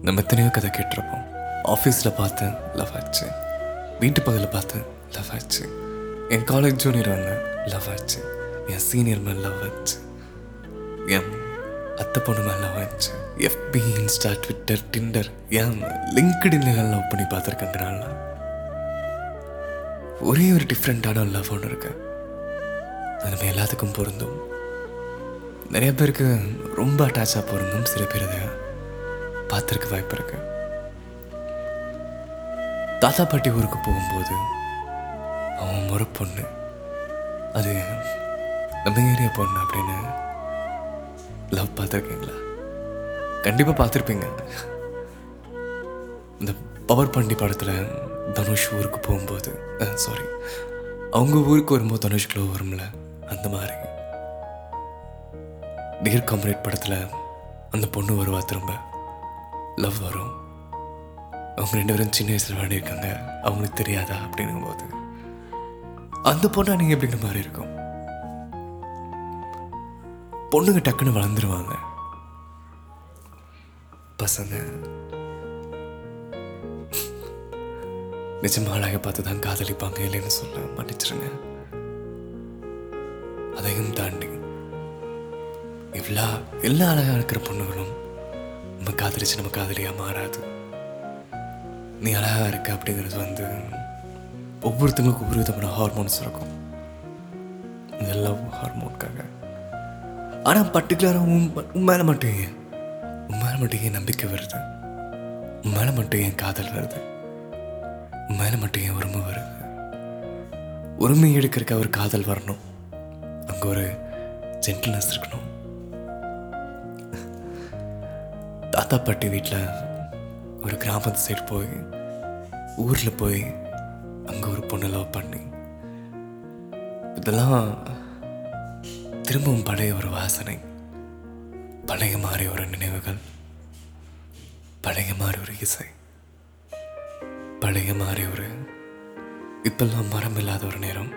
நம்ம எத்தனையோ கதை கேட்டிருப்போம். ஆஃபீஸில் பார்த்தேன் லவ் ஆச்சு. வீட்டு பக்கத்தில் பார்த்தேன் லவ் ஆச்சு. என் காலேஜ் ஜூனியர் ஒன்று லவ் ஆச்சு. என் சீனியர் மேலே லவ் ஆச்சு. என் அத்தை பொண்ணு மேலே லவ் ஆச்சு. எஃபி இன்ஸ்டா ட்விட்டர் டிண்டர் என் லிங்க்டின்ல லவ் பண்ணி பார்த்துருக்கேன் நான் ஒரே ஒரு டிஃப்ரெண்ட்டான லவ் ஒன்று இருக்கு. அது நம்ம எல்லாத்துக்கும் பொருந்தும். நிறைய பேருக்கு ரொம்ப அட்டாச்சாக பொருந்தும் சில பேர் அதை பார்த்துருக்க வாய்ப்பு இருக்கு. தாத்தா பாட்டி ஊருக்கு போகும்போது அவன் முறை பொண்ணு. அது நம்ம ஏரியா பொண்ணு அப்படின்னு லவ் பார்த்துருக்கீங்களா? கண்டிப்பாக பார்த்துருப்பீங்க. இந்த பவர் பண்டி படத்தில் தனுஷ் ஊருக்கு போகும்போது சாரி அவங்க ஊருக்கு வரும்போது தனுஷ்குள்ள வரும்ல அந்த மாதிரி. டியர் காம்ரேட் படத்தில் அந்த பொண்ணு வருவா திரும்ப. லவ் வரும். அவங்க ரெண்டு பேரும் சின்ன வயசில் விளையாடிருக்காங்க அவங்களுக்கு தெரியாதா அப்படின்னும் போது அந்த பொண்ணு நீங்கள் எப்படிங்கிற மாதிரி இருக்கும்? பொண்ணுங்க டக்குன்னு வளர்ந்துருவாங்க. பசங்க. நிஜமா அழகை பார்த்து தான் காதலிப்பாங்க இல்லைன்னு சொல்ல மன்னிச்சிருங்க. அதையும் தாண்டி இவ்வளோ எல்லா அழகாக இருக்கிற பொண்ணுகளும் நம்ம காதலிச்சு நம்ம காதலியாக மாறாது. நீ அழகாக இருக்க அப்படிங்கிறது வந்து ஒவ்வொருத்தங்களுக்கும் ஒவ்வொரு விதமான ஹார்மோன்ஸ் இருக்கும். இந்த லவ் ஹார்மோனுக்காக ஆனால் பர்டிகுலராக உன் உன் மேலே மட்டும் ஏன்? உன் மேலே மட்டும் ஏன் நம்பிக்கை வருது? உன் மேலே மட்டும் ஏன் காதல் வருது? உன் மேலே மட்டும் ஏன் உரிமை வருது? உரிமை எடுக்கிறக்க ஒரு காதல் வரணும். அங்கே ஒரு ஜென்டில்னஸ் இருக்கணும். தாத்தாப்பாட்டி வீட்டில் ஒரு கிராமத்து சைடு போய் ஊரில் போய் அங்கே ஒரு பொண்ணு லவ் பண்ணி. இதெல்லாம் திரும்பவும் பழைய ஒரு வாசனை. பழைய மாதிரி ஒரு நினைவுகள். பழைய மாறி ஒரு இசை. பழைய மாறி ஒரு இப்பெல்லாம் மரம் இல்லாத ஒரு நேரம்.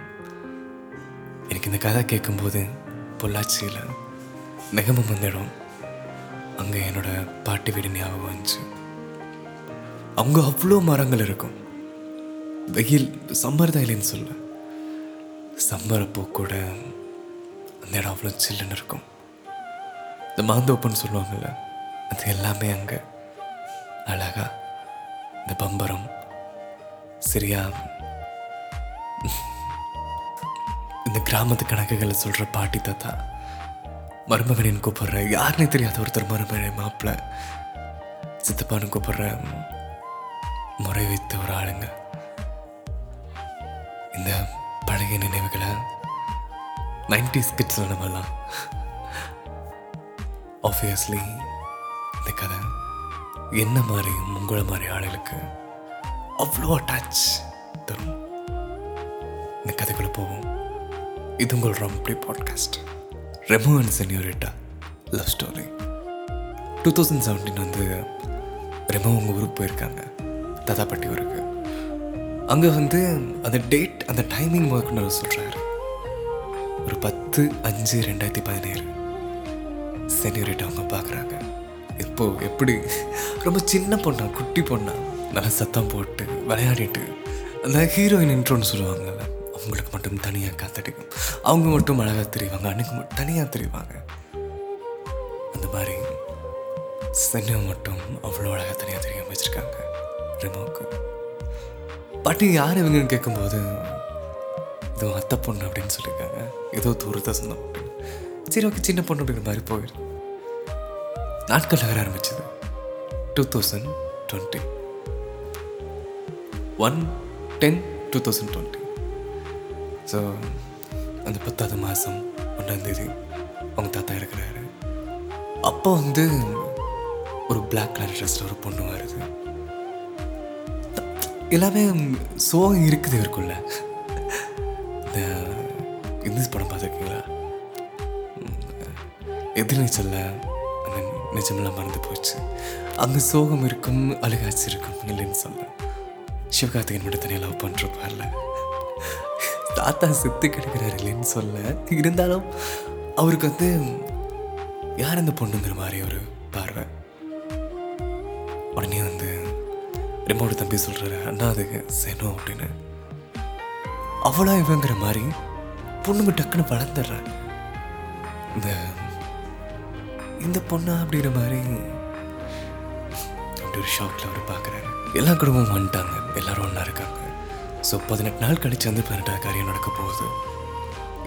எனக்கு இந்த கதை கேட்கும்போது பொள்ளாச்சியில் நிகமம் வந்த இடம் அங்கே என்னோட பாட்டி வீடு ஞாபகம் வந்துச்சு. அவங்க அவ்வளோ மரங்கள் இருக்கும். வெயில் சம்மர் தான் இல்லைன்னு சொல்ல. சம்மர் அப்போ கூட அந்த இடம் அவ்வளோ சில்லுன்னு இருக்கும். இந்த மாந்தோப்புன்னு சொல்லுவாங்கல்ல அது எல்லாமே அங்கே. அழகா இந்த பம்பரம் சரியா. இந்த கிராமத்து கணக்குகளை சொல்கிற பாட்டி தாத்தா. மருமகனின் கூப்பிட்றேன். யாருன்னே தெரியாத ஒருத்தர் மருமகனை மாப்பிள்ள சித்தப்பான்னு கூப்பிட்றேன் முறை வைத்த ஒரு ஆளுங்க. இந்த பழைய நினைவுகளை நைன்டி ஸ்கிட்ஸில் நம்மலாம் ஆப்வியஸ்லி இந்த கதை என்ன மாதிரி உங்களை மாதிரி ஆளுகளுக்கு அவ்வளோ அட்டாச் தரும். இந்த கதைக்குள்ளே போவோம். இது உங்கள் ரொம்ப podcast Remo and senorita love story. Two thousand seventeen வந்து ரெமோ உங்கள் ஊருக்கு போயிருக்காங்க ததாப்பட்டி ஊருக்கு. அங்கே வந்து அந்த டேட் அந்த டைமிங் முதற்கொண்டு சொல்கிறாரு ஒரு பத்து அஞ்சு ரெண்டாயிரத்தி பதினேழு. சென்யூரிட்டா அவங்க பார்க்குறாங்க இப்போ எப்படி ரொம்ப சின்ன பொண்ணா குட்டி பொண்ணா நல்லா சத்தம் போட்டு விளையாடிட்டு அந்த ஹீரோயின் இன்ட்ரோன்னு சொல்லுவாங்க. அவங்களுக்கு மட்டும் தனியாக காத்தடிக்கும். அவங்க மட்டும் அழகாக தெரிவாங்க அன்னைக்கு மட்டும் தனியாக தெரிவாங்க. அந்த மாதிரி சென்னை மட்டும் அவ்வளோ அழகாக தனியாக தெரிய வச்சுருக்காங்க ரெமோவுக்கு பாட்டி யார் இவங்கன்னு கேட்கும்போது இது அத்தை பொண்ணு அப்படின்னு சொல்லியிருக்காங்க ஏதோ தூரத்தை சொந்தம் அப்படின்னு சரி ஓகே சின்ன பொண்ணு அப்படிங்கிற மாதிரி போயிடுது நாட்கள் நகர ஆரம்பிச்சது. Two thousand twenty one ten two thousand twenty so அந்த பத்தாவது மாதம் ஒன்றாந்தேதி அவங்க தாத்தா இருக்கிறாரு அப்போ வந்து ஒரு பிளாக் கலர் ட்ரெஸ்ஸில் ஒரு பொண்ணு வருது. எல்லாமே சோகம் இருக்குது இருக்குல்ல இந்த இந்த படம் பார்த்துருக்கீங்களா? எதிர்நீச்சல்ல அந்த நிஜமெல்லாம் மறந்து போச்சு. அங்கே சோகம் இருக்கும் அழுகாச்சு இருக்கும் இல்லைன்னு சொல்ல. சிவகார்த்திகன் மட்டும் தனியாக லவ் பண்ணுறப்பார்ல தாத்தா செத்து கிடக்கிறாருலேன்னு சொல்ல இருந்தாலும் அவருக்கு வந்து யார் அந்த பொண்ணுங்கிற மாதிரி ஒரு பார்வை? உடனே வந்து ரிமோட தம்பி சொல்கிறாரு அண்ணா அது சேனோ அப்படின்னு. அவளா இவங்கிற மாதிரி பொண்ணுங்க டக்குன்னு வளர்ந்துடுறாங்க இந்த இந்த பொண்ணா அப்படிங்கிற மாதிரி அப்படி ஒரு ஷாக்கில் அவர் பார்க்குறாரு. எல்லா குடும்பமும் வந்துட்டாங்க. எல்லாரும் ஒன்றா இருக்காங்க. ஸோ பதினெட்டு நாள் கழிச்சு வந்து பதினெட்டாவது காரியம் நடக்க போகுது.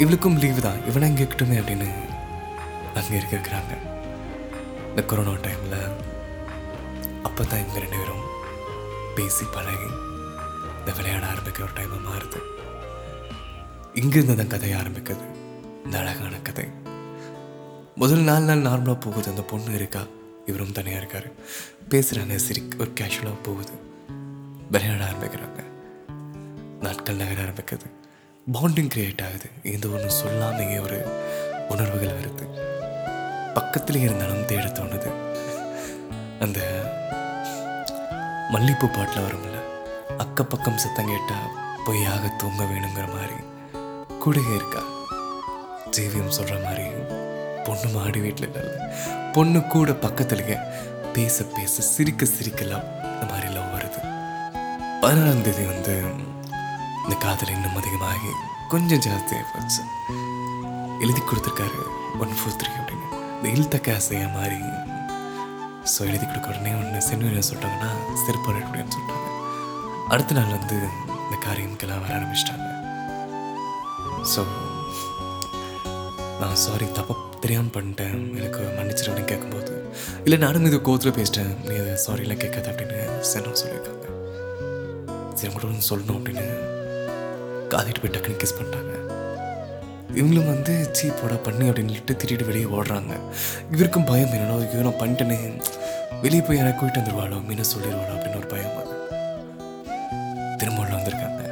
இவளுக்கும் லீவு தான். இவனை இங்கே இருக்கட்டுமே அப்படின்னு அங்கே இருக்க இருக்கிறாங்க. இந்த கொரோனா டைமில் அப்போ தான் இவங்க ரெண்டு பேரும் பேசி பழகி இந்த விளையாட ஆரம்பிக்கிற ஒரு டைமாக மாறுது. இங்கிருந்து தான் கதை ஆரம்பிக்குது. இந்த அழகான கதை. முதல் நாலு நாள் நார்மலாக போகுது. அந்த பொண்ணு இருக்கா? இவரும் தனியாக இருக்காரு. பேசுகிறாங்க சிரி ஒரு கேஷுவலாக போகுது. விளையாட ஆரம்பிக்கிறாங்க. நாட்கள் நகர ஆரம்பிக்குது. பாண்டிங் கிரியேட் ஆகுது. எந்த ஒன்று சொல்லாமையே ஒரு உணர்வுகள் வருது. பக்கத்தில் இருந்தாலும் தேட தோணுது. அந்த மல்லிப்பூ பாட்டில் வரும்ல அக்க பக்கம் சத்தம் கேட்டா பொய்யாக தூங்க வேணுங்கிற மாதிரி. கூடவே இருக்கா? ஜீவியம் சொல்ற மாதிரி பொண்ணு மாடி வீட்டில் இல்லை பொண்ணு கூட பக்கத்துலயே பேச பேச சிரிக்க சிரிக்கலாம். இந்த மாதிரி லவ் வருது. பதினாறாம் தேதி வந்து இந்த காதல் இன்னும் அதிகமாகி கொஞ்சம் ஜாஸ்தியாக போச்சு. எழுதி கொடுத்துருக்காரு. ஒன் ஃபோர் த்ரீ அப்படின்னு. இந்த இழுத்த கேசைய மாறி ஸோ எழுதி கொடுக்க உடனே ஒன்று சென்னையில் சொல்லிட்டாங்கன்னா செருப்பு அப்படின்னு சொல்லிட்டாங்க அடுத்த நாள் வந்து இந்த காரியம்க்கெல்லாம் வர ஆரம்பிச்சிட்டாங்க. ஸோ நான் சாரி தப்பாக தெரியாமல் பண்ணிட்டேன். எனக்கு மன்னிச்சிருவேன் கேட்கும்போது இல்லை நானும் இது கோத்தில் பேசிட்டேன். நீ அதை சாரிலாம் கேட்காது அப்படின்னு சென்னம் சொல்லியிருக்காங்க. சரி உங்கள்கிட்ட ஒன்று சொல்லணும் அப்படின்னு காதிட்டு போய் டக்குன்னு கிஸ் பண்ணிட்டாங்க. இவங்களும் வந்து சீ போடா பண்ணு அப்படின்னு சொல்லிட்டு திட்டிட்டு வெளியே ஓடுறாங்க. இவருக்கும் பயம் என்னடா ஐயோ நான் பண்ணிட்டேனே. வெளியே போய் யாரை கூட்டிட்டு வந்துருவாளோ மீன சொல்லிடுவாளோ அப்படின்னு ஒரு பயம் திரும்ப உள்ள வந்திருக்காங்க.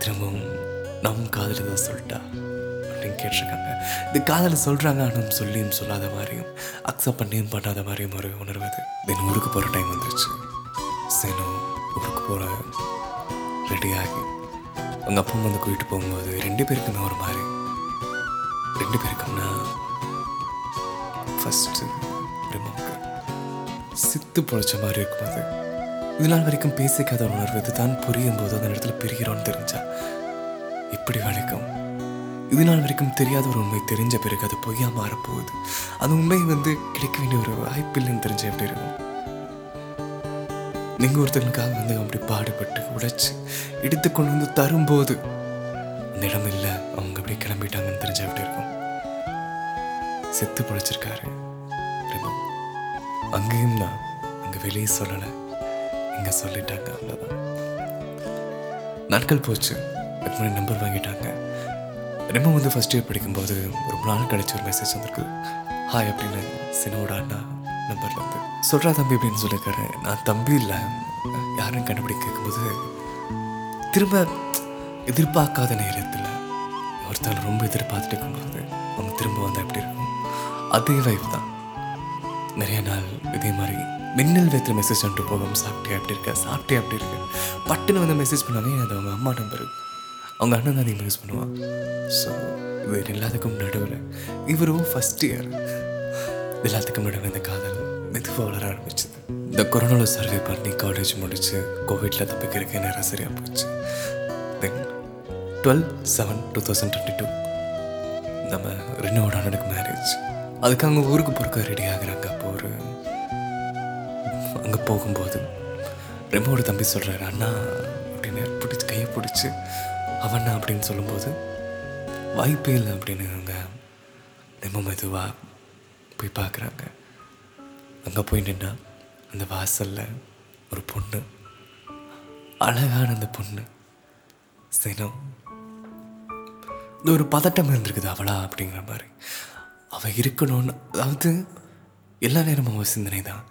திரும்பவும் நம் காதல் ஏதோ சொல்லிட்டா? அப்படின்னு கேட்டிருக்காங்க. இது காதல் சொல்கிறாங்க ஆனால் சொல்லியும் சொல்லாத மாதிரியும் அக்செப்ட் பண்ணியும் பண்ணாத மாதிரியும் ஒரு உணர்வு அது. தென் ஊருக்கு போகிற டைம் வந்துருச்சு. சேனோ ஊருக்கு போகிற ரெடி ஆகி அவங்க அப்பா வந்து கூட்டிட்டு போகும்போது ரெண்டு பேருக்குமே ஒரு மாதிரி. ரெண்டு பேருக்கும்னா ஃபஸ்ட்டு ரிமோக்கு சித்து பொழைச்ச மாதிரி இருக்கும் அது. இது நாள் வரைக்கும் பேசிக்காத உணர்வு. இதுதான் புரியும் போது அந்த இடத்துல பிரிகிறோன்னு தெரிஞ்சா இப்படி வரைக்கும் இது நாள் வரைக்கும் தெரியாத ஒரு உண்மை தெரிஞ்ச பிறகு அது பொய்யா மாறப்போகுது. அந்த உண்மை வந்து கிடைக்க வேண்டிய ஒரு வாய்ப்பு இல்லைன்னு தெரிஞ்ச எப்படி இருக்கும்? நீங்கள் ஒருத்தங்களுக்காக வந்து அப்படி பாடுபட்டு உடைச்சு எடுத்து கொண்டு வந்து தரும்போது அந்த இடம் இல்லை அவங்க அப்படி கிளம்பிட்டாங்கன்னு தெரிஞ்ச அப்படி இருக்கும்? செத்து பிழைச்சிருக்காரு அங்கேயும் தான் அங்கே வெளியே சொல்லலை. இங்கே சொல்லிட்டாங்க அவ்வளோதான் நாட்கள் போச்சு. அதுக்கு முன்னாடி நம்பர் வாங்கிட்டாங்க. ரெமோ வந்து ஃபர்ஸ்ட் இயர் படிக்கும்போது ரொம்ப நாள் கழிச்சு ஒரு மெசேஜ் வந்திருக்கு. ஹாய் அப்படின்னு சினோட அண்ணா நம்பர்ல சொல்கிறா தம்பி அப்படின்னு சொல்லியிருக்காரு நான் தம்பி இல்லை. யாரும் கண்டுபிடிக்க கேட்கும்போது திரும்ப எதிர்பார்க்காத நேரத்தில் ஒருத்தர் ரொம்ப எதிர்பார்த்துட்டு இருக்கும்போது அவங்க திரும்ப வந்தால் எப்படி இருக்கும்? அதே வைஃப் தான். நிறைய நாள் இதே மாதிரி மின்னல் வேத்துல மெசேஜ் வந்துட்டு போகும் சாப்பிட்டே அப்படி இருக்க? சாப்பிட்டே அப்படி இருக்கு? பட்டுன்னு வந்து மெசேஜ் பண்ணாலே அது அவங்க அம்மா நம்பர் அவங்க அண்ணன் தான் அதிகமாக யூஸ் பண்ணுவான். ஸோ இது எல்லாத்துக்கும் நடுவில் இவரும் ஃபஸ்ட் இயர் எல்லாத்துக்கும் நடுவில் இந்த காதல். மெதுவாக வளர ஆரம்பிச்சது. இந்த கொரோனாவில் சர்வே பண்ணி காலேஜ் முடிச்சு கோவிட்டில் தப்பிக்கிறதுக்கு நேரம் சரியாக போச்சு? Then twelve seven two thousand twenty two நம்ம ரெனோட அண்ணனுக்கு மேரேஜ் அதுக்கு அவங்க ஊருக்கு போகிறக்க ரெடி ஆகுறாங்க. அப்போ ஒரு அங்கே போகும்போது ரெம்போட தம்பி சொல்கிறாரு அண்ணா அப்படின்னு பிடிச்சி கையை பிடிச்சி அவண்ணா அப்படின்னு சொல்லும்போது வாய்ப்பே இல்லை அப்படின்னு அவங்க ரொம்ப மெதுவாக போய் பார்க்குறாங்க. அங்கே போய் நின்னா அந்த வாசலில் ஒரு பொண்ணு அழகான அந்த பொண்ணு சினம். இந்த ஒரு பதட்டம் இருந்திருக்குது அவளா அப்படிங்கிற மாதிரி. அவள் இருக்கணும்னு அதாவது எல்லா நேரமும் அவள் சிந்தனை தான்.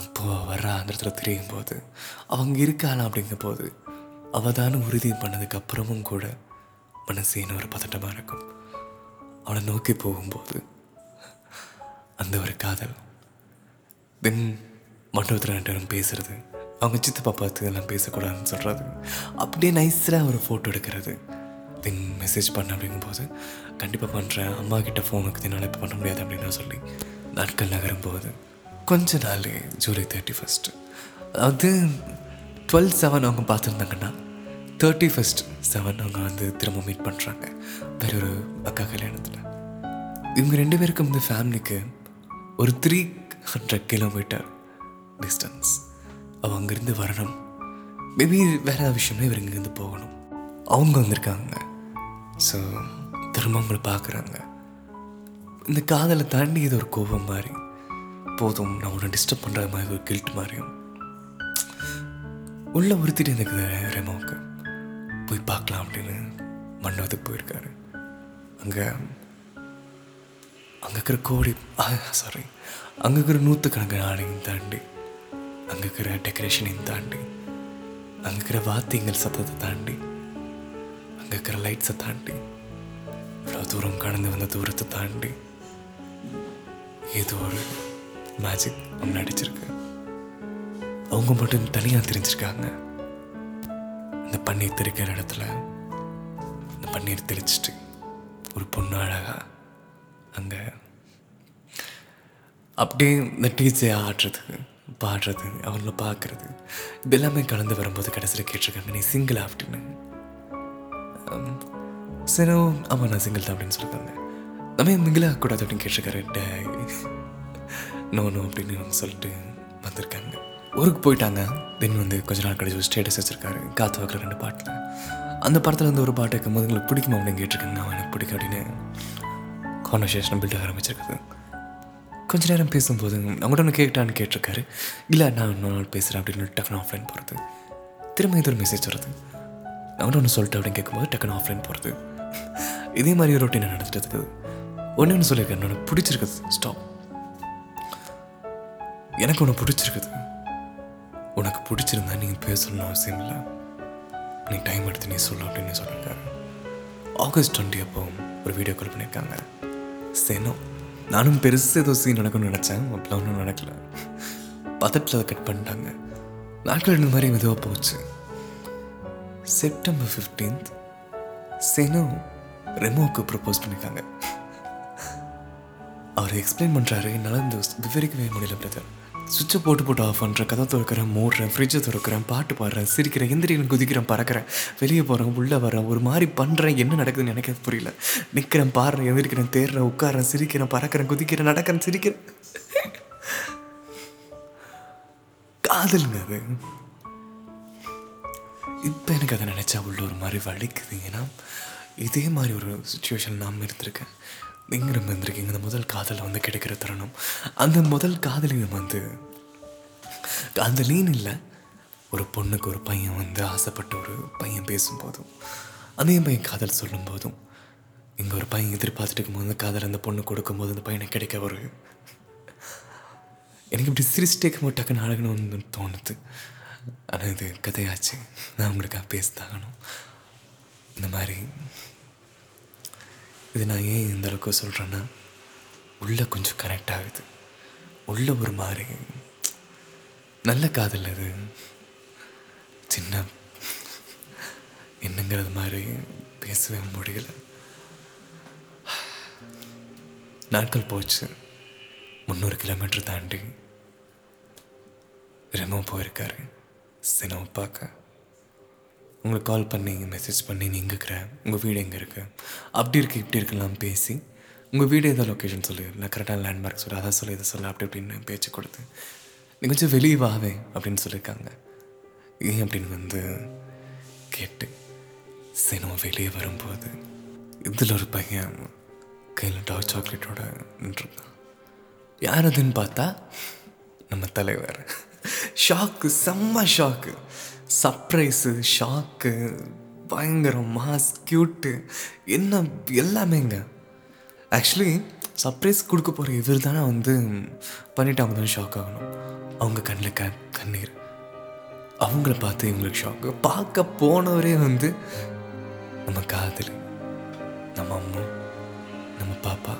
அப்போ வர்றா அந்த இடத்துல தெரியும் போது அவங்க இருக்காளா அப்படிங்கிற போது அவள் தான் உறுதி பண்ணதுக்கு அப்புறமும் கூட மனசேன ஒரு பதட்டமாக இருக்கும். அவளை நோக்கி போகும்போது அந்த ஒரு காதல் தென் மண்டபத்தில் ரெண்டு பேரும் பேசுறது. அவங்க சித்தப்பா பார்த்து இதெல்லாம் பேசக்கூடாதுன்னு சொல்கிறது அப்படியே நைஸாக ஒரு ஃபோட்டோ எடுக்கிறது. தென் மெசேஜ் பண்ண அப்படிங்கும்போது கண்டிப்பாக பண்ணுறேன் அம்மா கிட்ட ஃபோனுக்கு என்னால் இப்போ பண்ண முடியாது அப்படின்னு சொல்லி நாட்கள் நகரும் போகுது கொஞ்ச நாள் ஜூலை தேர்ட்டி ஃபஸ்ட்டு அது டுவெல் செவன் அவங்க பார்த்துருந்தாங்கன்னா தேர்ட்டி ஃபஸ்ட் செவன் அவங்க வந்து திரும்ப மீட் பண்ணுறாங்க வேற ஒரு அக்கா கல்யாணத்தில். இவங்க ரெண்டு பேருக்கும் இந்த ஃபேமிலிக்கு ஒரு த்ரீ ஹண்ட்ரட் கிலோமீட்டர் டிஸ்டன்ஸ் அவள் அங்கேருந்து வரணும். மேபி வேற விஷயம்னா இவர் இங்கேருந்து போகணும். அவங்க வந்திருக்காங்க. ஸோ திரும்ப அவங்கள பார்க்குறாங்க. இந்த காதலை தாண்டி இது ஒரு கோபம் மாதிரி. போதும் நான் உன்னை டிஸ்டர்ப் பண்ணுற மாதிரி ஒரு கில்ட் மாதிரியும். உள்ள ஒருத்திட்டு எனக்கு ரெமோவுக்கு போய் பார்க்கலாம் அப்படின்னு மண்டபத்துக்கு போயிருக்காரு. அங்கே அங்கே இருக்கிற கோடி சாரி அங்கே இருக்கிற நூற்றுக்கணக்கான ஆடையும் தாண்டி அங்கே இருக்கிற டெக்கரேஷனையும் தாண்டி அங்கே இருக்கிற வாத்தியங்கள் சத்தத்தை தாண்டி அங்கே இருக்கிற லைட்ஸை தாண்டி இவ்வளோ தூரம் கடந்து வந்த தூரத்தை தாண்டி ஏதோ ஒரு மேஜிக் ஒன்று அடிச்சிருக்கு அவங்க மட்டும் தனியாக தெரிஞ்சிருக்காங்க. இந்த பன்னீர் தெளிக்கிற இடத்துல இந்த பன்னீர் தெளிச்சிட்டு ஒரு பொண்ணு அழகாக அங்கே அப்படியே இந்த டீச்சர் ஆடுறது பாடுறது அவங்கள பார்க்குறது இது எல்லாமே கலந்து வரும்போது கடைசியில் கேட்டிருக்காங்க நீ சிங்கிள் அப்படின்னு சரி ஆமாம் நான் சிங்கிள் தான் அப்படின்னு சொல்லியிருக்காங்க நம்ம ஏன் கூடாது ஆகக்கூடாது அப்படின்னு கேட்டிருக்காரு டே நோ நோ அப்படின்னு சொல்லிட்டு வந்திருக்காங்க. ஊருக்கு போயிட்டாங்க. தென் வந்து கொஞ்ச நாள் கழிச்சு ஸ்டேட்டஸ் வச்சிருக்காரு. காத்து வைக்கிற ரெண்டு பாட்டில். அந்த படத்தில் வந்து ஒரு பாட்டு இருக்கும்போது எங்களுக்கு பிடிக்குமா? அப்படின்னு கேட்டிருக்காங்க. அவன் எனக்கு பிடிக்கும் அப்படின்னு கான்வர்சேஷன் பில்ட் ஆரம்பிச்சிருக்குது. கொஞ்ச நேரம் பேசும்போது அவங்கள்ட்ட ஒன்று கேட்டான்னு கேட்டிருக்காரு. இல்லை நான் இன்னொரு நாள் பேசுகிறேன் அப்படின்னு டக்குனு ஆஃப்லைன் போகிறது திரும்ப இது ஒரு மெசேஜ் வருது அவங்கள்ட்ட ஒன்று சொல்லிட்டு அப்படின்னு கேட்கும்போது டக்குனு ஆஃப்லைன் போகிறது இதே மாதிரி ஒரு ரொட்டீன் நடந்துட்டு இருக்குது. ஒன்று ஒன்று சொல்லியிருக்கேன் எனக்கு பிடிச்சிருக்குது. ஸ்டாப் எனக்கு உன்னை பிடிச்சிருக்குது. உனக்கு பிடிச்சிருந்தா நீங்கள் பேசணும்னு அவசியம் இல்லை. நீ டைம் எடுத்து நீ சொல்லு அப்படின்னு சொல்லியிருக்காரு ஆகஸ்ட் டுவெண்ட்டி அப்போ ஒரு வீடியோ கால் பண்ணியிருக்காங்க. சேனோ நானும் பெருசு ஏதோ சீன் நடக்கும்னு நினச்சேன் அப்படிலாம் ஒன்றும் நடக்கல. பதட்டில் அதை கட் பண்ணிட்டாங்க. நாட்கள் இந்த மாதிரி மெதுவாக போச்சு. செப்டம்பர் ஃபிஃப்டீன்த் செனோ ரெமோவுக்கு ப்ரப்போஸ் பண்ணியிருக்காங்க அவர் எக்ஸ்பிளைன் பண்ணுறாரு என்னால் இந்த விவரிக்கவே முடியல பிரதர் சுவிட்சை போட்டு போட்டு ஆஃப் பண்ணுறேன் கதை திறக்கிறேன் மூடுறேன் ஃப்ரிட்ஜை திறக்கிறேன் பாட்டு பாடுறேன் சிரிக்கிறேன் எந்திரிக்கிறேன் குதிக்கிறேன் பறக்கிறேன் வெளியே போகிறேன் உள்ளே வரேன் ஒரு மாதிரி பண்ணுறேன் என்ன நடக்குதுன்னு எனக்கு புரியல. நிற்கிறேன் பாடுறேன் எந்திரிக்கிறேன் தேடுறேன் உட்காரேன் சிரிக்கிறேன் பறக்கிறேன் குதிக்கிறேன் நடக்கிறேன் சிரிக்கிறேன். காதலுங்க அது. இப்போ எனக்கு அதை நினச்சா உள்ள ஒரு மாதிரி வலிக்குது. ஏன்னா இதே மாதிரி ஒரு சுச்சுவேஷன் நாம் இருந்திருக்கேன். நீங்கள் நம்ம இருந்திருக்கீங்க இந்த முதல் காதல் வந்து கிடைக்கிற தருணம். அந்த முதல் காதலியும் வந்து காதலின்னு இல்லை. ஒரு பொண்ணுக்கு ஒரு பையன் வந்து ஆசைப்பட்ட ஒரு பையன் பேசும்போதும் அதே பையன் காதல் சொல்லும்போதும் இங்கே ஒரு பையன் எதிர்பார்த்துட்டு இருக்கும்போது அந்த காதல் அந்த பொண்ணு கொடுக்கும்போது அந்த பையனை கிடைக்க ஒரு எனக்கு இப்படி சிரிச்சுட்டே இருக்கும்போது டக்குன்னு அழகணும்னு தோணுது. ஆனால் இது கதையாச்சு. நான் உங்களுக்காக பேசித்தாகணும் இந்த மாதிரி இது நான் ஏன் இந்த அளவுக்கு சொல்கிறேன்னா உள்ளே கொஞ்சம் கனெக்ட் ஆகுது. உள்ள ஒரு மாதிரி. நல்ல காதல் அது. சின்ன என்னங்கிறது மாதிரி பேசவே முடியல. நாட்கள் போச்சு. முந்நூறு கிலோமீட்டர் தாண்டி. ரெமோ போயிருக்காரு. சினிமா பார்க்க. உங்களுக்கு கால் பண்ணி மெசேஜ் பண்ணி நீ எங்கே இருக்கிற? உங்கள் வீடு எங்கே இருக்குது அப்படி இருக்குது இப்படி இருக்கலாம் பேசி உங்கள் வீடு ஏதோ லொக்கேஷன் சொல்லு? இல்லை கரெக்டாக லேண்ட்மார்க் சொல்லு அதை சொல்லு இதை சொல்லு அப்படி இப்படின்னு பேச்சு கொடுத்து நீ கொஞ்சம் வெளியே வாவே அப்படின்னு சொல்லியிருக்காங்க. ஏன் அப்படின்னு வந்து கேட்டு சரி நம்ம வெளியே வரும்போது இதில் ஒரு பையன் கையில் டார்க் சாக்லேட்டோட நின்றுருக்கான். யார் அதுன்னு பார்த்தா நம்ம தலைவர். ஷாக்கு செம்ம ஷாக்கு சர்ப்ரைஸு ஷாக்கு பயங்கரம் மாஸ் க்யூட்டு என்ன எல்லாமேங்க. ஆக்சுவலி சர்ப்ரைஸ் கொடுக்க போகிற இவர் தானே வந்து பண்ணிவிட்டு அவங்க தான் ஷாக் ஆகணும். அவங்க கண்ணில் க கண்ணீர். அவங்கள பார்த்து இவங்களுக்கு ஷாக்கு பார்க்க போனவரே வந்து நம்ம காதல் நம்ம அம்மா நம்ம பாப்பா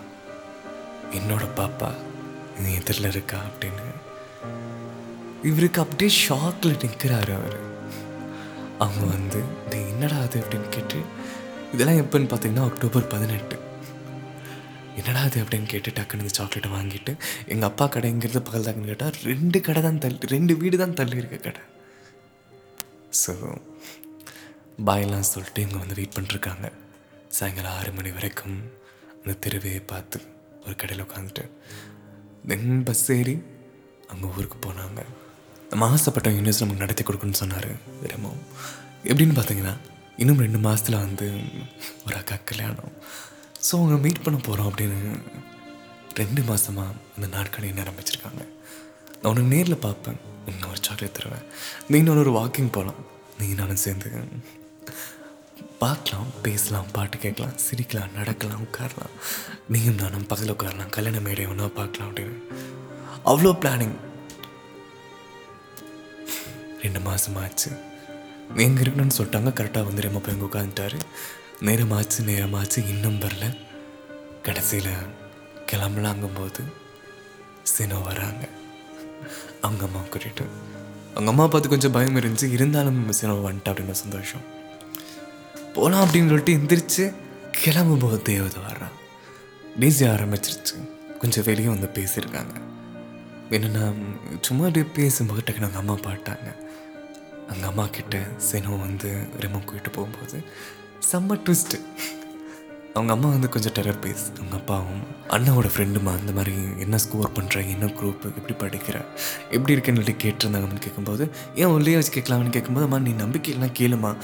என்னோட பாப்பா நீ எதிரில் இருக்கா அப்படின்னு. இவருக்கு அப்படியே ஷாக்கில் நிற்கிறாரு அவர். அவங்க வந்து "டேய், என்னடா அது? அப்படின்னு கேட்டு இதெல்லாம் எப்போன்னு பார்த்தீங்கன்னா அக்டோபர் பதினெட்டு. என்னடா அது? அப்படின்னு கேட்டு டக்குன்னு இந்த சாக்லேட்டை வாங்கிட்டு எங்கள் அப்பா கடைங்கிறது பக்கத்தில் தாக்குன்னு கேட்டால் ரெண்டு கடை தான் தள்ளி ரெண்டு வீடு தான் தள்ளி இருக்க கடை ஸோ பாயெல்லாம் சொல்லிட்டு இவங்க வந்து வெயிட் பண்ணிருக்காங்க. சாயங்காலம் ஆறு மணி வரைக்கும் அந்த தெருவையை பார்த்து ஒரு கடையில் உட்காந்துட்டு தென் பஸ் ஏறி அங்கே ஊருக்கு போனாங்க. நம்ம ஆசைப்பட்ட யூனிவர்ஸ் நமக்கு நடத்தி கொடுக்குன்னு சொன்னார் ரெமோ. எப்படின்னு பார்த்தீங்கன்னா இன்னும் ரெண்டு மாதத்தில் வந்து ஒரு அக்கா கல்யாணம். ஸோ அவங்க மீட் பண்ண போகிறோம் அப்படின்னு ரெண்டு மாதமாக அந்த நாட்களை என்ன ஆரம்பிச்சிருக்காங்க. நான் உனக்கு நேரில் பார்ப்பேன். இன்னும் ஒரு சாக்லேட் தருவேன். நீ இன்னொரு ஒரு வாக்கிங் போகலாம் நீ நானும் சேர்ந்து பார்க்கலாம் பேசலாம் பாட்டு கேட்கலாம் சிரிக்கலாம் நடக்கலாம் உட்காரலாம். நீயும் நானும் பக்கத்தில் உட்காரலாம். கல்யாண மேடை ஒன்றா பார்க்கலாம் அப்படின்னு. அவ்வளோ பிளானிங் ரெண்டு மாதம் ஆச்சு நீ எங்கே இருக்கணும்னு சொல்லிட்டாங்க. கரெக்டாக வந்து ரெம்ப போய் எங்கே உட்காந்துட்டாரு நேரமாச்சு நேரமாச்சு. இன்னும் வரல. கடைசியில் கிளம்பலாங்கும்போது சினோ வராங்க. அவங்க அம்மா கூட்டிகிட்டு அவங்க அம்மா பார்த்து கொஞ்சம் பயம் இருந்துச்சு. இருந்தாலும் சினோ வந்துட்டா அப்படின்னு சந்தோஷம். போகலாம் அப்படின்னு சொல்லிட்டு எந்திரிச்சு கிளம்பும்போது தேவதை வர்றான் டிசி ஆரம்பிச்சிருச்சு. கொஞ்சம் வெளியே வந்து பேசியிருக்காங்க. என்னென்னா சும்மா அப்படியே பேசும்போது டக்குனு அவங்க அம்மா பாட்டாங்க. எங்கள் அம்மா கிட்ட செனோ வந்து ரெமோ கூட்டிட்டு போகும்போது செம்ம ட்விஸ்ட்டு அவங்க அம்மா வந்து கொஞ்சம் டெரர் பேஸ் அவங்க அப்பாவும் அண்ணாவோட ஃப்ரெண்டுமா அந்த மாதிரி என்ன ஸ்கோர் பண்ணுற என்ன குரூப் எப்படி படிக்கிற எப்படி இருக்குன்னு கேட்டிருந்தாங்கன்னு கேட்கும்போது ஏன் உள்ளே வச்சு கேட்கலாம்னு கேட்கும்போது அம்மா நீ நம்பிக்கையெல்லாம் கேளுமா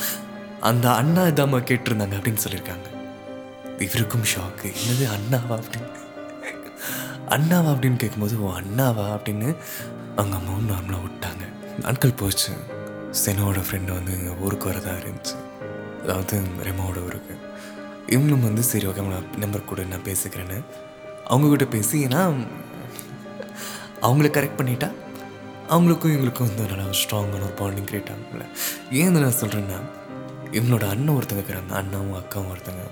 அந்த அண்ணா இதாம்மா கேட்டிருந்தாங்க அப்படின்னு சொல்லியிருக்காங்க. இவருக்கும் ஷாக்கு என்னது அண்ணாவா அப்படின்னு? அண்ணாவா அப்படின்னு கேட்கும்போது ஓ அண்ணாவா? அப்படின்னு அவங்க அம்மாவும் நார்மலாக விட்டாங்க. நாட்கள் போச்சு. செனோட ஃப்ரெண்டு வந்து எங்கள் ஊருக்கு வரதா இருந்துச்சு. அதாவது ரெமோட ஊருக்கு. இவங்களும் வந்து சரி ஓகே நான் நம்பர் கூட நான் பேசிக்கிறேன்னு. அவங்கக்கிட்ட பேசி ஏன்னா அவங்கள கரெக்ட் பண்ணிட்டா அவங்களுக்கும் இவங்களுக்கும் வந்து நல்லா ஸ்ட்ராங்கான ஒரு பாண்டிங் கிரியேட் ஆகும்ல ஏன் இதை நான் சொல்கிறேன்னா இவங்களோட அண்ணன் ஒருத்தங்க இருக்கிறாங்க அண்ணாவும் அக்காவும் ஒருத்தங்க.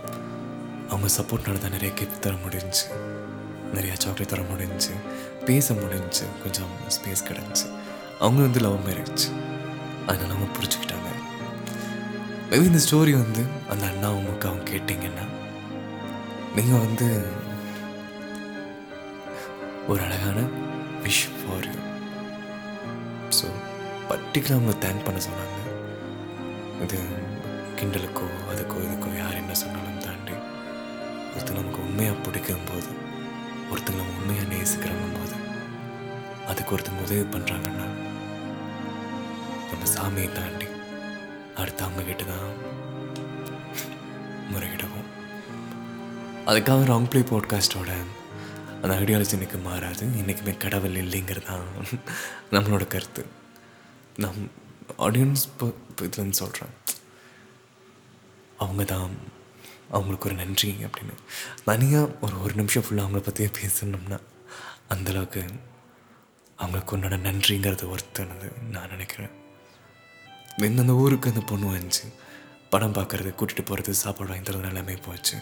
அவங்க சப்போர்ட்னால தான் நிறைய கிஃப்ட் தர முடிஞ்சு நிறையா சாக்லேட் தர முடிஞ்சு பேச முடிஞ்சு கொஞ்சம் ஸ்பேஸ் கிடஞ்சி அவங்களும் வந்து லவ் மேரேஜ் அதனால் அவங்க புரிஞ்சுக்கிட்டாங்க. மேபி இந்த ஸ்டோரி வந்து அந்த அண்ணாவும் அவங்க கேட்டிங்கன்னா நீங்கள் வந்து ஒரு அழகான wish for you so particular அவங்க தேங்க் பண்ண சொன்னாங்க. இது கிண்டலுக்கோ அதுக்கோ இதுக்கோ யார் என்ன சொன்னாலும் தாண்டி ஒருத்தர் நமக்கு உண்மையாக பிடிக்கும் போது ஒருத்தர் நம்ம உண்மையாக நேசிக்கிறவங்க போது அதுக்கு ஒருத்தங்க உதவி பண்ணுறாங்கன்னா நம்ம சாமியை தாண்டி அடுத்து அவங்க கிட்ட தான் முறையிடுவோம் அதுக்காக ராங் ப்ளே பாட்காஸ்டோட அந்த ஐடியாலஜி இன்னைக்கு மாறாது. இன்றைக்குமே கடவுள் இல்லைங்கிறது தான் நம்மளோட கருத்து. நம் ஆடியன்ஸ் இதுலன்னு சொல்கிறேன் அவங்க தான் அவங்களுக்கு ஒரு நன்றி அப்படின்னு. தனியாக ஒரு ஒரு நிமிஷம் ஃபுல்லாக அவங்கள பற்றியே பேசணும்னா அந்தளவுக்கு அவங்களுக்கு உன்னோட நன்றிங்கிறது ஒருத்தனது நான் நினைக்கிறேன். எந்தெந்த ஊருக்கு அந்த பொண்ணு வந்துச்சு? படம் பார்க்கறது கூட்டிகிட்டு போகிறது சாப்பாடு வாங்கி தரது எல்லாமே போச்சு.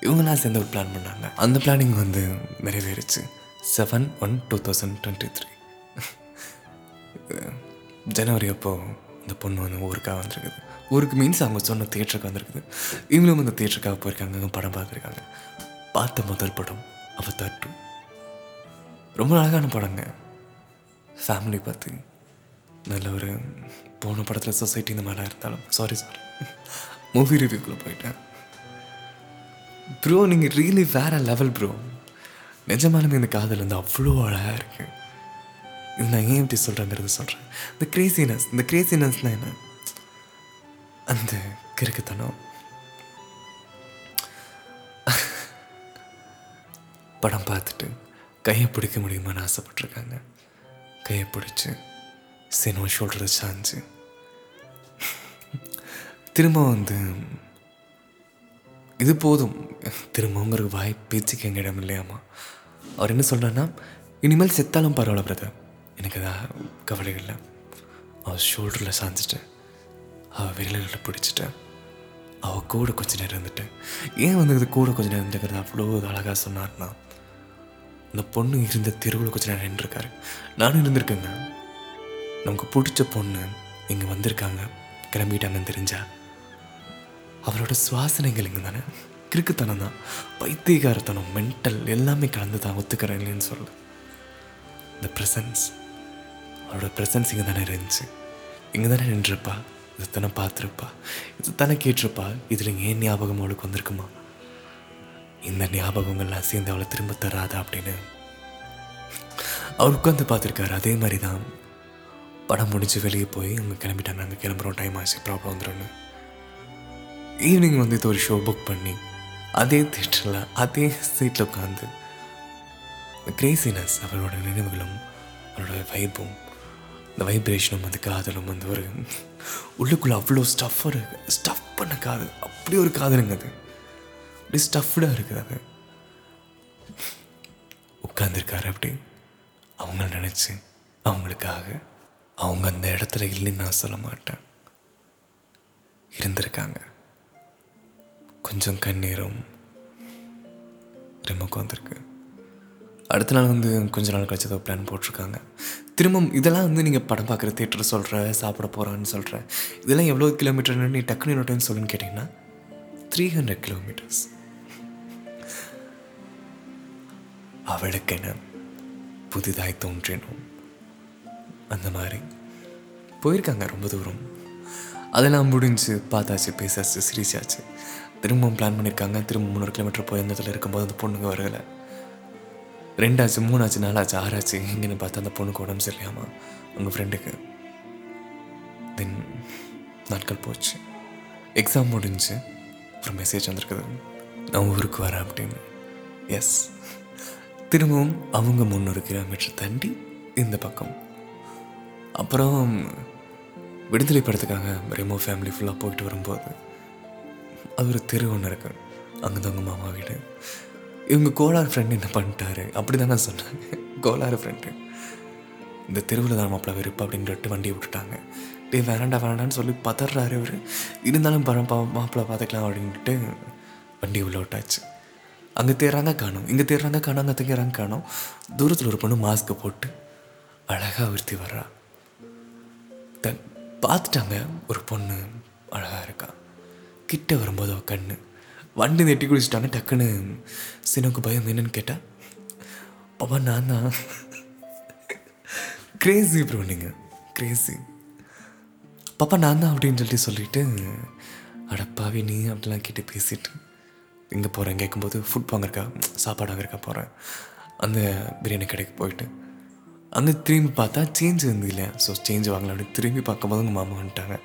இவங்களாம் சேர்ந்து ஒரு பிளான் பண்ணாங்க. அந்த பிளானிங் வந்து நிறைவேறிச்சு. Seven one two thousand twenty three ஜனவரி அப்போது இந்த பொண்ணு வந்து ஊருக்காக வந்திருக்குது. ஊருக்கு மீன்ஸ் அவங்க சொன்ன தியேட்டருக்கு வந்திருக்குது. இவங்களும் அந்த தியேட்டருக்காக போயிருக்காங்க படம் பார்த்துருக்காங்க. பார்த்த முதல் படம் அவ தட்டு ரொம்ப அழகான படங்க. ஃபேமிலி பார்த்து நல்ல ஒரு போன படத்தில் சொசைட்டி இந்த மாதிரிலாம் இருந்தாலும். சாரி சாரி மூவி ரிவ்யூக்குள்ளே போயிட்டேன். ப்ரோ நீங்கள் ரியலி வேறு லெவல் ப்ரோ நிஜமாலுமே இந்த காதல் வந்து அவ்வளோ அழகாக இருக்குது நான் ஏன் இப்படி சொல்கிறேங்கிறது சொல்கிறேன் இந்த கிரேசினஸ் இந்த கிரேசினஸ்னால் என்ன? அந்த கிறுக்குத்தனம். படம் பார்த்துட்டு கையை பிடிக்க முடியுமான்னு ஆசைப்பட்டிருக்காங்க. கையை பிடிச்சி சினிமா ஷோல்டரை சாஞ்சு திரும்ப வந்து இது போதும். திரும்பங்கிற வாய் பேச்சுக்கு எங்கள் இடம் இல்லையாமா? அவர் என்ன சொல்கிறான்னா இனிமேல் செத்தாலும் பரவாயில்ல பிரதர் எனக்கு எதாவது கவலை இல்லை. அவள் ஷோல்டரில் சாஞ்சிட்டேன் அவள் விரல்களை பிடிச்சிட்டேன் அவள் கூட கொஞ்ச நேரம் இருந்துட்டேன் ஏன் வந்து இது கூட கொஞ்ச நேரம் இருந்துக்கிறது? அவ்வளோ அழகாக சொன்னார்னா அந்த பொண்ணு இருந்த தெருவில் கொஞ்ச நேரம் நின்றுருக்காரு. நானும் இருந்திருக்கேங்க. நமக்கு பிடிச்ச பொண்ணு இங்கே வந்திருக்காங்க. கிளம்பிட்டாங்கன்னு தெரிஞ்சா அவரோட சுவாசனைகள் இங்கே தானே? கிறுக்குத்தனம் தான். பைத்தியகாரத்தனம் மென்டல் எல்லாமே கலந்து தான் ஒத்துக்கிறேன் இல்லைன்னு சொல்லு இந்த ப்ரெசன்ஸ் அவரோட ப்ரெசன்ஸ் இங்கே தானே இருந்துச்சு. இங்கே தானே நின்றுருப்பா. இது தானே பார்த்துருப்பா. இது தானே கேட்டிருப்பா. இதில் ஏன் ஞாபகம் அவளுக்கு வந்திருக்குமா? இந்த ஞாபகங்கள்லாம் சேர்ந்து அவளை திரும்ப தராதா அப்படின்னு. அவர் உட்காந்து பார்த்துருக்காரு. அதே மாதிரி தான் படம் முடிஞ்சு வெளியே போய் அவங்க கிளம்பிட்டாங்க. அங்கே கிளம்புறோம். டைம் ஆச்சு. ப்ராப்ளம் வந்துடும்னு ஈவினிங் வந்து இது ஒரு ஷோ புக் பண்ணி அதே தேட்டரில் அதே சீட்டில் உட்காந்து கிரேசினஸ் அவரோட நினைவுகளும் அவரோட வைப்பும் இந்த வைப்ரேஷனும் அந்த காதலும் அந்த ஒரு உள்ளுக்குள்ளே அவ்வளோ ஸ்டஃப்பாக இருக்கு ஸ்டஃப் பண்ண காதல். அப்படி ஒரு காதலுங்க அது. அப்படி ஸ்டஃப்டாக இருக்குது அது. உட்காந்துருக்காரு அப்படி. அவங்கள நினச்சி அவங்களுக்காக அவங்க அந்த இடத்துல இல்லைன்னு நான் சொல்ல மாட்டேன். இருந்திருக்காங்க. கொஞ்சம் கண்ணீரும் ரெமோக்கு வந்திருக்கு. அடுத்த நாள் வந்து கொஞ்ச நாள் கழிச்சு ஏதோ பிளான் போட்டிருக்காங்க. திரும்பவும் இதெல்லாம் வந்து நீங்கள் படம் பார்க்குற தேட்டர் சொல்கிற சாப்பிட போகிறான்னு சொல்கிற இதெல்லாம் எவ்வளோ கிலோமீட்டர்னு நீ டக்குனு இன்னொரு டைம் சொல்லுன்னு கேட்டிங்கன்னா த்ரீ ஹண்ட்ரட் கிலோமீட்டர்ஸ் அவளுக்கென புதிதாய் தோன்றினோம். அந்த மாதிரி. போயிருக்காங்க ரொம்ப தூரம். அதெல்லாம் முடிஞ்சு பார்த்தாச்சு பேசாச்சு சிரிச்சாச்சு. திரும்பவும் பிளான் பண்ணியிருக்காங்க. திரும்ப முந்நூறு கிலோமீட்டர் போய் அந்த இடத்துல இருக்கும்போது அந்த பொண்ணுங்க வரலை. ரெண்டாச்சு மூணாச்சு நாலாச்சு ஆறாச்சு எங்கேன்னு பார்த்தா அந்த பொண்ணுக்கு உடம்பு சரியாமா உங்கள் ஃப்ரெண்டுக்கு தென் நாட்கள் போச்சு. எக்ஸாம் முடிஞ்சு ஒரு மெசேஜ் வந்திருக்குது. நான் ஊருக்கு வரேன் அப்படின்னு. எஸ் திரும்பவும் அவங்க முந்நூறு கிலோமீட்டர் தாண்டி இந்த பக்கம். அப்புறம் விடுதலை படத்துக்காக ரெமோ ஃபேமிலி ஃபுல்லாக போயிட்டு வரும்போது அது ஒரு தெரு ஒன்று இருக்கு. அங்கே தான் உங்கள் மாமா வீடு. இவங்க கோளாறு ஃப்ரெண்டு என்ன பண்ணிட்டாரு? அப்படி தான் நான் சொன்னாங்க கோளாறு ஃப்ரெண்டு இந்த தெருவில் தான் மாப்பிள்ள வெறுப்பு அப்படின்ட்டு வண்டியை விட்டுட்டாங்க. டே வேணாண்டா வேணாண்டான்னு சொல்லி பதறாரு இவர் இருந்தாலும் பரம் மாப்பிள்ளை பார்த்துக்கலாம் அப்படின்ட்டு வண்டி உள்ள விட்டாச்சு. அங்கே தேடுறாங்க காணும். இங்கே தேடுறாங்க காணும் அங்கே தேடுறாங்க காணும். தூரத்தில் ஒரு பொண்ணு மாஸ்க்கு போட்டு அழகாக உறுத்தி வர்றா. பார்த்தேன் பார்த்துட்டாங்க. ஒரு பொண்ணு அழகாக இருக்கா. கிட்ட வரும்போது அவ கண்ணு. வண்டி நெட்டி குடிச்சிட்டாங்க டக்குன்னு சினக்கு பயம் என்னன்னு கேட்டால் பாப்பா நான் தான். கிரேசி ப்ரோ நீங்கள் கிரேசி பாப்பா நான் தான் அப்படின்னு சொல்லிட்டு சொல்லிட்டு அடப்பாவே நீ அப்படிலாம் கேட்டு பேசிட்டு இங்கே போகிறேன் கேட்கும்போது ஃபுட் வாங்கிருக்கா சாப்பாடு வாங்கிருக்கா போகிறேன் அந்த பிரியாணி கடைக்கு போயிட்டு அந்த திரும்பி பார்த்தா சேஞ்ச் வந்து இல்லை ஸோ சேஞ்ச் வாங்கலாம் அப்படின்னு திரும்பி பார்க்கும்போது உங்கள் மாமா வந்துட்டாங்க.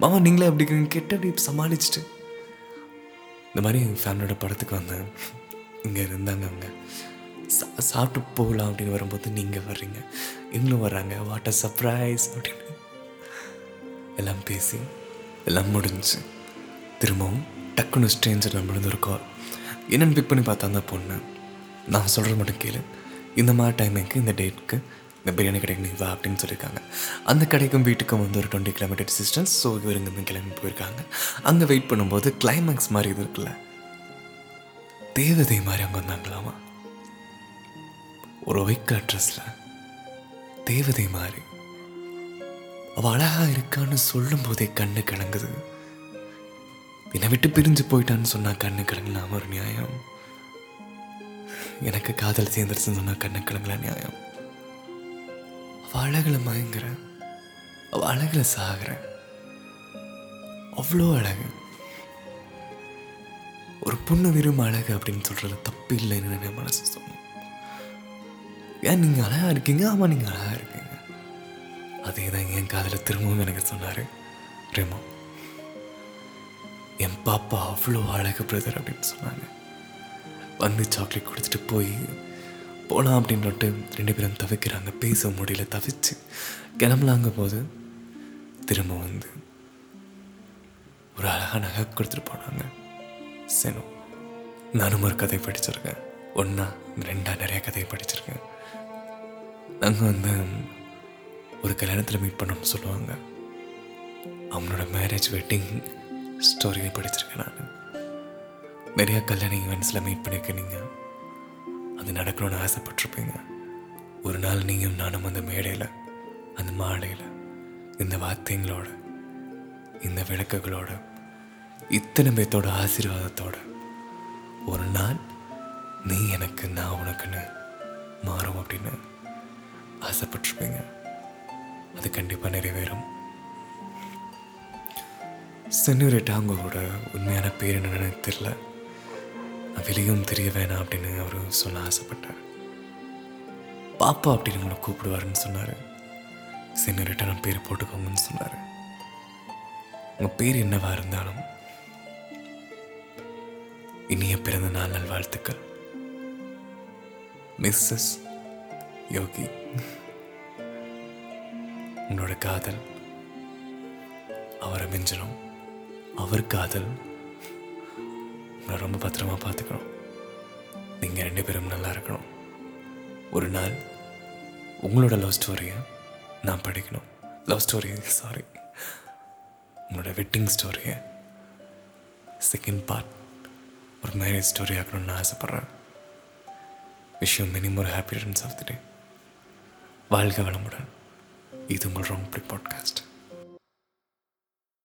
மாமா நீங்களே அப்படி கெட்ட அப்படி சமாளிச்சுட்டு. இந்த மாதிரி ஃபேமிலியோட படத்துக்கு வந்தேன். இங்கே இருந்தாங்க அவங்க. சா- சாப்பிட்டு போகலாம் அப்படின்னு வரும்போது நீங்கள் வர்றீங்க. இவங்களும் வர்றாங்க. வாட் அ சர்ப்ரைஸ் அப்படின்னு. எல்லாம் பேசி எல்லாம் முடிஞ்சு திரும்பவும் டக்குன்னு ஸ்ட்ரேஞ்சர் நம்மளுந்து ஒரு கால் என்னென்னு பிக் பண்ணி பார்த்தா அந்த பொண்ணு. நான் சொல்கிறது மட்டும் கேளு. இந்த மாதிரி டைமிங்க்கு இந்த டேட்க்கு இந்த பிரியாணி கடைக்கு நீ வா அப்படின்னு சொல்லியிருக்காங்க. அந்த கடைக்கும் வீட்டுக்கும் வந்து ஒரு டுவெண்ட்டி கிலோமீட்டர் டிஸ்டன்ஸ் ஸோ இவருங்க இருந்து கிளம்பி போயிருக்காங்க. அங்கே வெயிட் பண்ணும்போது கிளைமேக்ஸ் மாதிரி இது இருக்குல்ல? தேவதை மாதிரி அங்கே வந்தாங்களாமா? ஒரு ஒயிட் ட்ரெஸ்ஸில் தேவதை மாதிரி. அவ அழகா இருக்கான்னு சொல்லும் போதே கண்ணு கலங்குது. என்னை விட்டு பிரிஞ்சு போயிட்டான்னு சொன்னா கண்ணு கலங்கலாம ஒரு நியாயம். எனக்கு காதல் சேர்ந்துருச்சுன்னு சொன்னா கண்ணு கலங்கல நியாயம். அவ அழகில் மயங்குற அவ அழகுல சாகுற அவ்வளோ அழகு. ஒரு பொண்ணு வெறும் அழகு அப்படின்னு சொல்றது தப்பு இல்லைன்னு என் மனசு சொன்னோம் ஏன் நீங்க அழகா இருக்கீங்க? ஆமா நீங்க அழகா இருக்கீங்க. அதே தான் என் காதில் திரும்பவும் எனக்கு சொன்னார் ரேமா. என் பாப்பா அவ்வளோ அழகு பிரதர் அப்படின்னு சொன்னாங்க. வந்து சாக்லேட் கொடுத்துட்டு போய் போகலாம் அப்படின்ட்டு ரெண்டு பேரும் தவிக்கிறாங்க. பேச முடியல தவிச்சு கிளம்பலாங்க போது திரும்ப வந்து ஒரு அழகான நகை கொடுத்துட்டு போனாங்க. சரி நானும் ஒரு கதை படிச்சிருக்கேன். ஒன்றா ரெண்டா நிறைய கதையை படிச்சிருக்கேன். நாங்கள் வந்து ஒரு கல்யாணத்தில் மீட் பண்ணோம்னு சொல்லுவாங்க. அவங்களோட மேரேஜ் வெட்டிங் ஸ்டோரியை படிச்சிருக்கேன் நான். நிறைய கல்யாண ஈவெண்ட்ஸில் மீட் பண்ணியிருக்கீங்க. நீங்கள் அது நடக்கணும்னு ஆசைப்பட்டிருப்பீங்க. ஒரு நாள் நீங்களும் நானும் அந்த மேடையில் அந்த மாடையில் இந்த வார்த்தைங்களோட இந்த விளக்குகளோட இத்தனை பேர்த்தோட ஆசீர்வாதத்தோட ஒரு நாள் நீ எனக்கு நான் உனக்குன்னு மாறும் அப்படின்னு ஆசைப்பட்டிருப்பீங்க. அது கண்டிப்பாக நிறைவேறும். சென்யூரேட்டா அவங்களோட உண்மையான பேர் என்னன்னு தெரில வெளியும் தெரிய வேணாம் அப்படின்னு அவர் சொல்ல ஆசைப்பட்டார். பாப்பா அப்படின்னு உங்களை கூப்பிடுவாருன்னு சொன்னார். சின்ன ரிட்டர்ன் பேர் போட்டுக்கோங்கன்னு சொன்னார். உங்கள் பேர் என்னவா இருந்தாலும் இனிய பிறந்த நாள் நல்வாழ்த்துக்கள். மிஸ்ஸஸ் யோகி உன்னோட காதல் அவரை மிஞ்சனும். அவர் காதல் உங்களை ரொம்ப பத்திரமா பார்த்துக்கணும். நீங்கள் ரெண்டு பேரும் நல்லா இருக்கணும். ஒரு நாள் உங்களோட லவ் ஸ்டோரியை நான் படிக்கணும். லவ் ஸ்டோரி சாரி உங்களோட வெட்டிங் ஸ்டோரியை செகண்ட் பார்ட் ஒரு மேரேஜ் ஸ்டோரி ஆக்கணும்னு நான் ஆசைப்பட்றேன். விஷயம் many more happy returns of the day வாழ்க வளமுடன். இது உங்கள் ரொம்ப பாட்காஸ்ட்